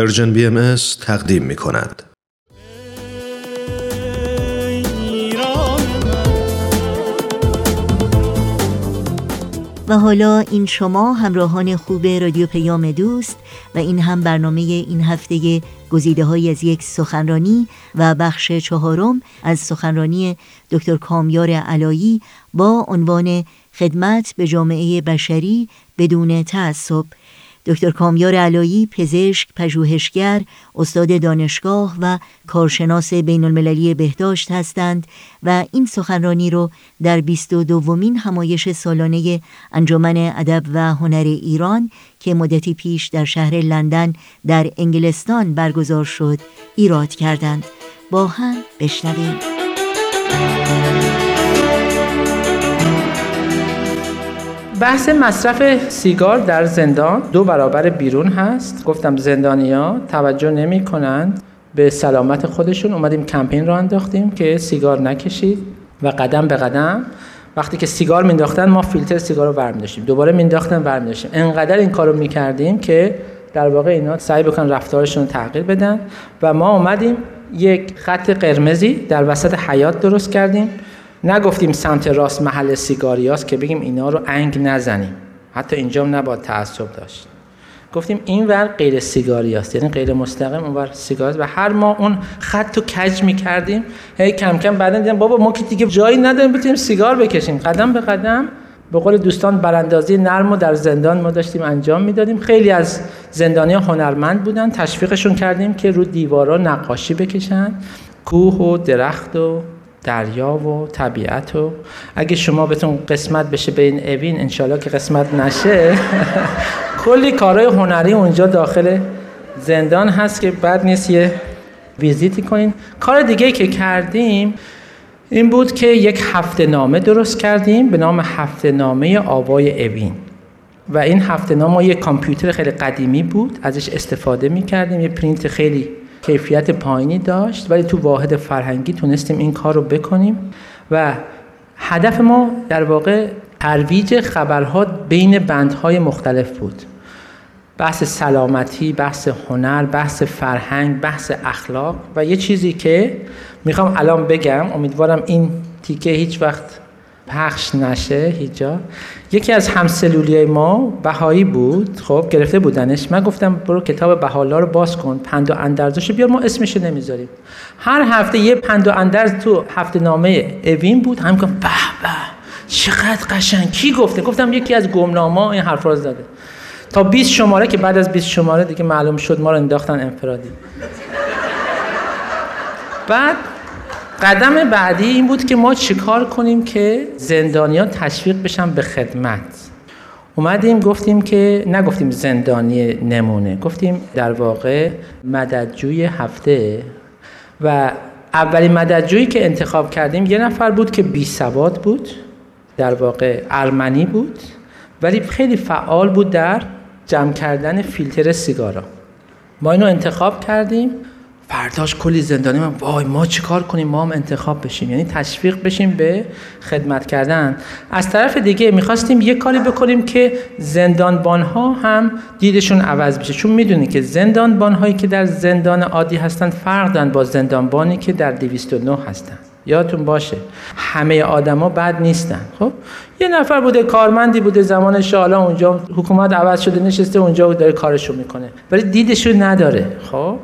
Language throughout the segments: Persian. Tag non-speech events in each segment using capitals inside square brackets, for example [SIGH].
Persian BM تقدیم می کند. و حالا این شما همراهان خوب رادیو پیام دوست و این هم برنامه این هفته گزیده های از یک سخنرانی و بخش چهارم از سخنرانی دکتر کامیار علایی با عنوان خدمت به جامعه بشری بدون تعصب دکتر کامیار علایی پزشک، پژوهشگر، استاد دانشگاه و کارشناس بین المللی بهداشت هستند و این سخنرانی رو در 22 دومین همایش سالانه انجمن ادب و هنر ایران که مدتی پیش در شهر لندن در انگلستان برگزار شد ایراد کردند. با هم بشنویم. بحث مصرف سیگار در زندان دو برابر بیرون هست. گفتم زندانیا توجه نمی کنند به سلامت خودشون اومدیم کمپین رو انداختیم که سیگار نکشید و قدم به قدم. وقتی که سیگار مینداختن ما فیلتر سیگار رو برمی داشتیم دوباره مینداختن برمی داشتیم انقدر این کارو می‌کردیم که در واقع اینا سعی بکنن رفتارشون تغییر بدن و ما اومدیم یک خط قرمزی در وسط حیات درست کردیم. نگفتیم سمت راست محل سیگاریاست که بگیم اینا رو انگ نزنیم. حتی اینجا نباید تعصب داشت. گفتیم این ور غیر سیگاری است یعنی غیر مستقیم اون ور سیگار و هر ما اون خط رو کج می کردیم هی کم کم بعدا دیدم بابا ما که دیگه جایی نداریم بتونیم سیگار بکشیم. قدم به قدم به قول دوستان براندازی نرم و در زندان ما داشتیم انجام می‌دادیم. خیلی از زندانی هنرمند بودن تشویقشون کردیم که رو دیوارا نقاشی بکشن کوه و درخت و دریا و طبیعت و اگه شما بهتون قسمت بشه به این اوین انشالله که قسمت نشه. [LAUGHS] کلی کارهای هنری اونجا داخل زندان هست که بعد نیست یه ویزیتی کنین. کار دیگه که کردیم این بود که یک هفته نامه درست کردیم به نام هفته نامه آوای اوین. و این هفته نامه یک کامپیوتر خیلی قدیمی بود ازش استفاده می کردیم یه پرینت خیلی کیفیت پایینی داشت ولی تو واحد فرهنگی تونستیم این کار رو بکنیم و هدف ما در واقع ترویج خبرها بین بندهای مختلف بود. بحث سلامتی، بحث هنر، بحث فرهنگ، بحث اخلاق و یه چیزی که می‌خوام الان بگم امیدوارم این تیکه هیچ وقت پخش نشه هیچا یکی از همسلولی ما بهایی بود خب گرفته بودنش. من گفتم برو کتاب بهالا رو باز کن پند و اندرزش بیار ما اسمش نمی‌ذاریم. هر هفته یه پند و اندرز تو هفته نامه اوین بود. هم گفت به به چقدر قشنگ. کی گفته؟ گفتم یکی از گمناما این حرف رو زده. تا 20 شماره که بعد از 20 شماره دیگه معلوم شد ما رو انداختن انفرادی. بعد قدم بعدی این بود که ما چیکار کنیم که زندانیان تشویق بشن به خدمت. اومدیم گفتیم که نگفتیم زندانی نمونه گفتیم در واقع مددجوی هفته و اولین مددجویی که انتخاب کردیم یه نفر بود که بی سواد بود در واقع ارمنی بود ولی خیلی فعال بود در جمع کردن فیلتر سیگارا. ما اینو انتخاب کردیم. فرداش کلی زندانی من وای ما چیکار کنیم؟ ما هم انتخاب بشیم. یعنی تشویق بشیم به خدمت کردن. از طرف دیگه می‌خواستیم یه کاری بکنیم که زندانبان ها هم دیدشون عوض بشه. چون می‌دونی که زندانبان هایی که در زندان عادی هستن فرق دارن با زندانبانی که در 209 هستن. یادتون باشه همه آدما بد نیستن. خب؟ یه نفر بوده کارمندی بوده زمان شالا اونجا حکومت عوض شده نشسته اونجا داره کارشو می‌کنه. ولی دیدشو نداره. خب؟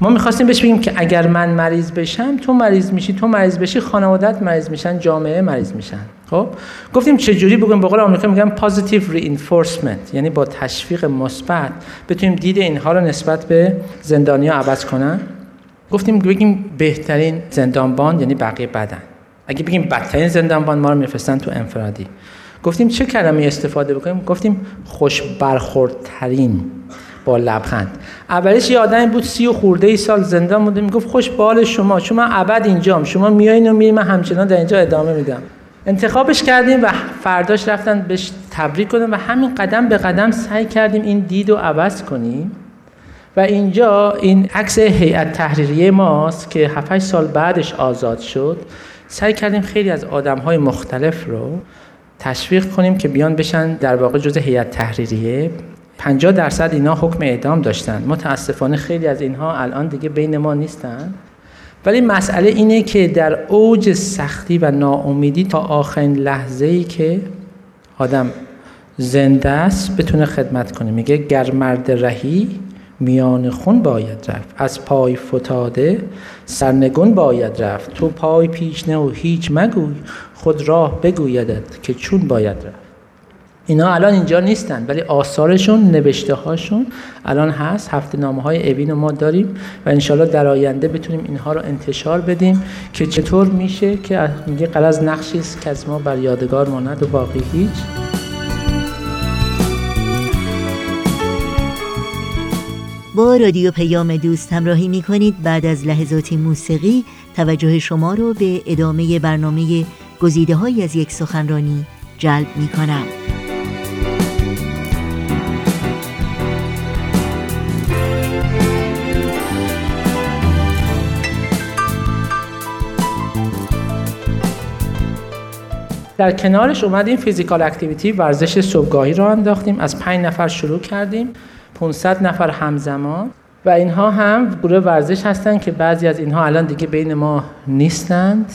ما می‌خواستیم بهش بگیم که اگر من مریض بشم تو مریض میشی تو مریض بشی خانوادت مریض میشن جامعه مریض میشن. خب؟ گفتیم چه جوری بگیم به قول آمریکا میگن positive reinforcement یعنی با تشویق مثبت بتونیم دید اینها رو نسبت به زندانیا عوض کنن. گفتیم بگیم بهترین زندانبان یعنی بقیه بدن. اگه بگیم بدترین زندانبان ما رو میفرستن تو انفرادی. گفتیم چه کلمه استفاده بکنیم؟ گفتیم خوش برخوردترین با لبخند. اولش یه آدمی بود سی و خورده ای سال زندان بوده می‌گفت خوش به حال شما من ابد اینجام شما میایین و میرین من همچنان در اینجا ادامه میدم. انتخابش کردیم و فرداش رفتن بهش تبریک کنیم و همین قدم به قدم سعی کردیم این دید رو عوض کنیم. و اینجا این عکس هیئت تحریریه ماست که 7 سال بعدش آزاد شد. سعی کردیم خیلی از آدم های مختلف رو تشویق کنیم که بیان بشن در واقع جز هیئت تحریریه. 50 درصد اینا حکم اعدام داشتن. متاسفانه خیلی از اینها الان دیگه بین ما نیستن. ولی مسئله اینه که در اوج سختی و ناامیدی تا آخرین لحظه ای که آدم زنده است بتونه خدمت کنه. میگه گر مرد رهی میان خون باید رفت. از پای فتاده سرنگون باید رفت. تو پای پیش نه و هیچ مگوی خود راه بگویدت که چون باید رفت. اینا الان اینجا نیستن ولی آثارشون نوشته هاشون الان هست. هفته نامه های اوین ما داریم و انشالله در آینده بتونیم اینها رو انتشار بدیم که چطور میشه که میگه قرض نقشی است که از ما بر یادگار ماند و باقی هیچ. با رادیو پیام دوست همراهی می کنید بعد از لحظات موسیقی توجه شما رو به ادامه برنامه گزیده های از یک سخنرانی جلب می کنم. در کنارش اومدیم فیزیکال اکتیویتی ورزش صبحگاهی رو انداختیم از پنج نفر شروع کردیم 500 نفر همزمان و اینها هم گروه ورزش هستند که بعضی از اینها الان دیگه بین ما نیستند.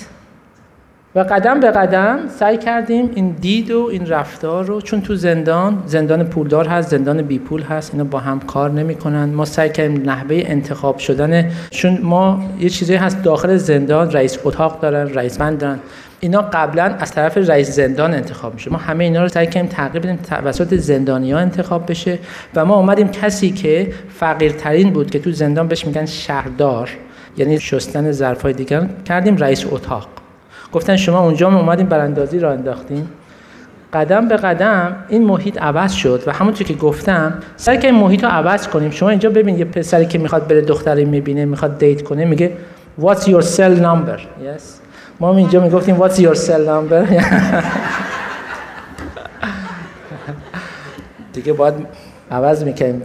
و قدم به قدم سعی کردیم این دید و این رفتار رو چون تو زندان زندان پولدار هست زندان بی پول هست اینا با هم کار نمی‌کنن ما سعی کردیم نحوه انتخاب شدن چون ما یه چیزی هست داخل زندان رئیس اتاق دارن رئیس بند دارن. اینا قبلا از طرف رئیس زندان انتخاب میشه ما همه اینا رو سعی کردیم تقریبا بدیم توسط زندانی ها انتخاب بشه و ما اومدیم کسی که فقیرترین بود که تو زندان بهش میگن شهردار یعنی شستن ظرفای دیگر کردیم رئیس اتاق گفتن شما اونجا ما اومدیم براندازی را انداختیم قدم به قدم این محیط عوض شد و همونطور که گفتم که این محیط رو عوض کنیم شما اینجا ببین یه پسری که می‌خواد بره دختری می‌بینه می‌خواد دیت کنه میگه What's your cell number? Yes. ما اینجا می‌گفتیم What's your cell number? دیگه باید عوض می‌کنیم.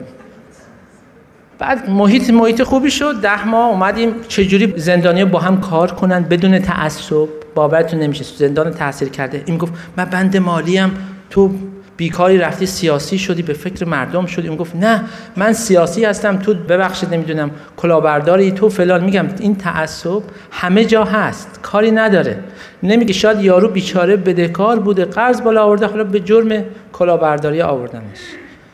بعد محیط محیط خوبی شد. ده ماه اومدیم. چجوری زندانی با هم کار کنن بدون تعصب؟ باورتون نمیشه. زندان تاثیر کرده. این گفت من بند مالی هم تو بیکاری رفتی سیاسی شدی به فکر مردم شدی. اون گفت نه من سیاسی هستم تو ببخشید نمی‌دونم کلاهبرداری تو فلان. میگم این تعصب همه جا هست کاری نداره. نمیگه شاید یارو بیچاره بدهکار بوده قرض بالا آورده حالا به جرم کلاهبرداری آوردنش.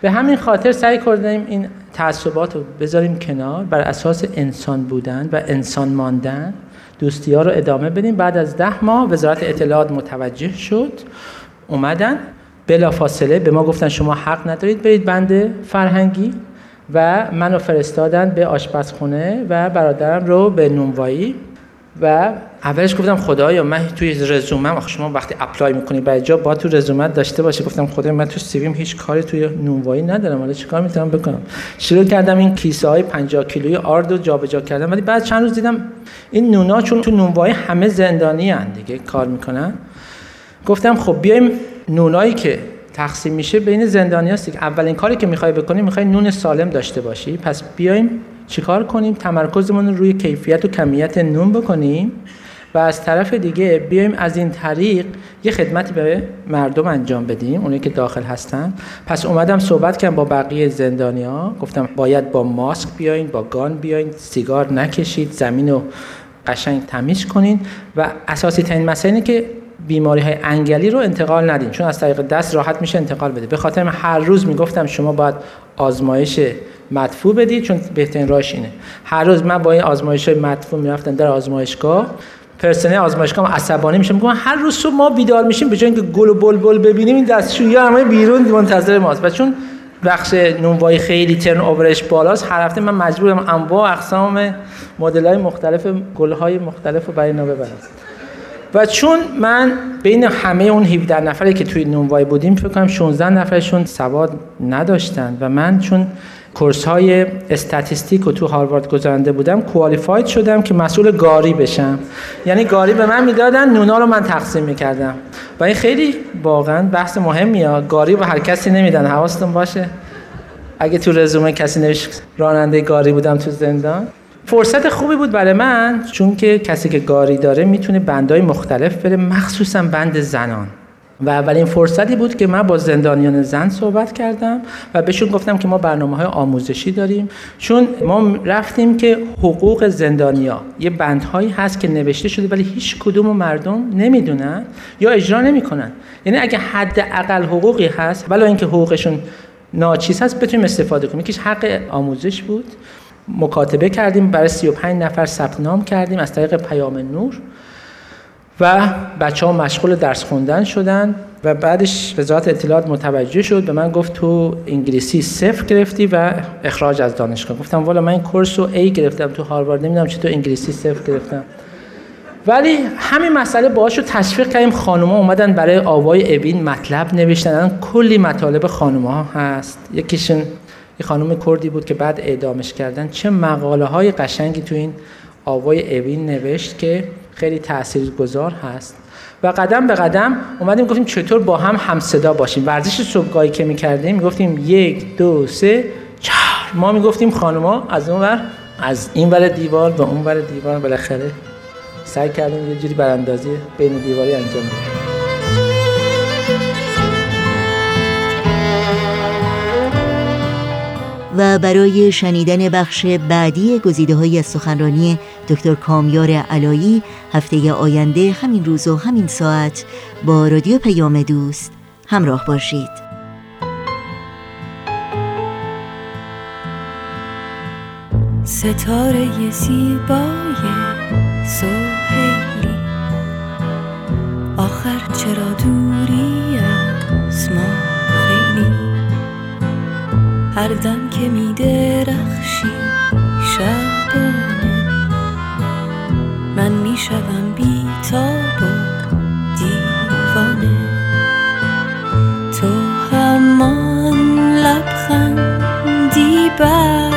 به همین خاطر سعی کردیم این تعصبات رو بذاریم کنار. بر اساس انسان بودن و انسان ماندن دوستی ها رو ادامه بدیم. بعد از ده ماه وزارت اطلاعات متوجه شد اومدن. بلا فاصله به ما گفتن شما حق ندارید برید بند فرهنگی و منو فرستادن به آشپزخونه و برادرم رو به نونوایی. و اولش گفتم خدایا من توی رزومم آخه شما وقتی اپلای می‌کنی برای جا با تو رزومت داشته باشه. گفتم خدایا من تو سیویم هیچ کاری توی نونوایی ندارم. حالا چیکار می‌تونم بکنم؟ شروع کردم این کیسه های 50 کیلویی آرد رو جابجا کردم. ولی بعد چند روز دیدم این نونا چون تو نونوایی همه زندانی هن دیگه کار می‌کنن. گفتم خب بیایم نونایی که تقسیم میشه بین زندانی هست دیگه. اولین کاری که می‌خوای بکنی می‌خوای نون سالم داشته باشی. پس بیایم چیکار کنیم؟ تمرکزمون رو روی کیفیت و کمیت نون بکنیم و از طرف دیگه بیایم از این طریق یه خدمتی به مردم انجام بدیم اونایی که داخل هستن. پس اومدم صحبت کردم با بقیه زندانیا گفتم باید با ماسک بیاین با گان بیاین سیگار نکشید زمین رو قشنگ تمیز کنین. و اساسی ترین مسئله اینه که بیماری های انگلی رو انتقال ندین. چون از طریق دست راحت میشه انتقال بده. به خاطر هر روز می‌گفتم شما باید آزمایش مدفوع بدید چون بهترین راهش اینه. هر روز من با این آزمایش های مدفوع می‌رفتم در آزمایشگاه. پرسنل آزمایشگاه عصبانی میشه میگم هر روز صبح ما بیدار میشیم به جای اینکه گل و بلبل ببینیم این دستشویی همه بیرون منتظر ماست. و چون بخش نونوایی خیلی ترن اوورش بالاست هر هفته من مجبورم انواع اقسام مدل های مختلف گل های مختلف رو برای اینا ببرم. و چون من بین همه اون 17 نفری که توی نونوای بودیم فکر کنم 16 نفرشون سواد نداشتن و من چون کورس های استاتیستیک رو تو هاروارد گذرانده بودم کوالیفاید شدم که مسئول گاری بشم. یعنی گاری به من می‌دادن نونا رو من تقسیم می‌کردم. و این خیلی واقعا بحث مهمیه. گاری به هر کسی نمیدن. حواستون باشه. اگه تو رزومه کسی نوشت راننده گاری بودم تو زندان. فرصت خوبی بود برای من چون که کسی که گاری داره می‌تونه بندهای مختلف بره مخصوصا بند زنان. و اولین فرصتی بود که من با زندانیان زن صحبت کردم و بهشون گفتم که ما برنامه های آموزشی داریم. چون ما رفتیم که حقوق زندانیا یه بندهایی هست که نوشته شده ولی هیچ کدوم مردم نمی‌دونن یا اجرا نمی‌کنن. یعنی اگه حد اقل حقوقی هست ولی اینکه حقوقشون ناچیز هست بتونیم استفاده کنیم. یکیش حق آموزش بود. مکاتبه کردیم برای 35 نفر ثبت نام کردیم از طریق پیام نور و بچه ها مشغول درس خوندن شدن و بعدش وزارت اطلاعات متوجه شد به من گفت تو انگلیسی صفر گرفتی و اخراج از دانشگاه. گفتم والا من این کورس رو A گرفتم تو هاروارد نمی‌دونم چطور انگلیسی صفر گرفتم. ولی همین مسئله باهاش رو تشویق کردیم خانوما اومدن برای آوای ابین مطلب نوشتن. کلی مطالب خانوما هست. یکیشون یه خانم کردی بود که بعد اعدامش کردن. چه مقاله های قشنگی تو این آوای اوین نوشت که خیلی گذار هست. و قدم به قدم اومدیم گفتیم چطور با هم هم صدا باشیم. ورزش صبحگاهی که می‌کردیم می‌گفتیم یک دو سه چهار. ما می‌گفتیم خانما از اون ور از این ور دیوار به اون ور دیوار. بالاخره سعی کردیم یه جوری براندازی بین دیواری انجام بدیم. و برای شنیدن بخش بعدی گزیده های سخنرانی دکتر کامیار علایی هفته آینده همین روز و همین ساعت با رادیو پیام دوست همراه باشید. ستاره زیبای هر دم که می درخشی شبانه. من می شوم بی تاب و دیوانه. تو همان لبخندی بر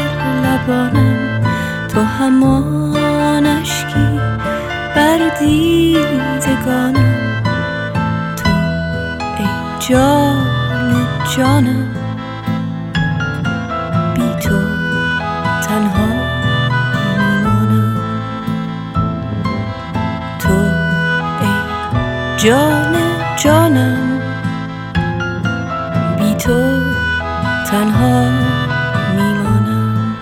لبانم. تو همان اشکی بر دیدگانم. تو ای جان جانم. جان جانم. بی تو تنها میمانم.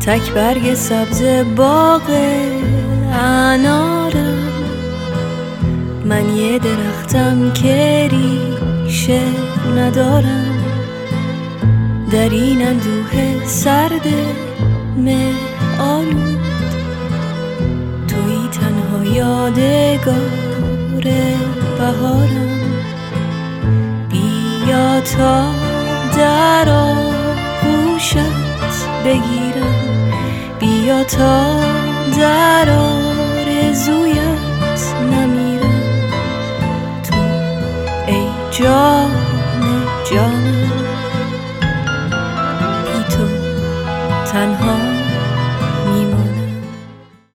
تک برگ سبز باغ انارم. من یه درختم که ریشه ندارم. در این اندوه سرد مه آلود. یادگار بهارم. بیا تا در آغوشت بگیرم. بیا تا در آرزویت نمیرم. تو ای جان جانم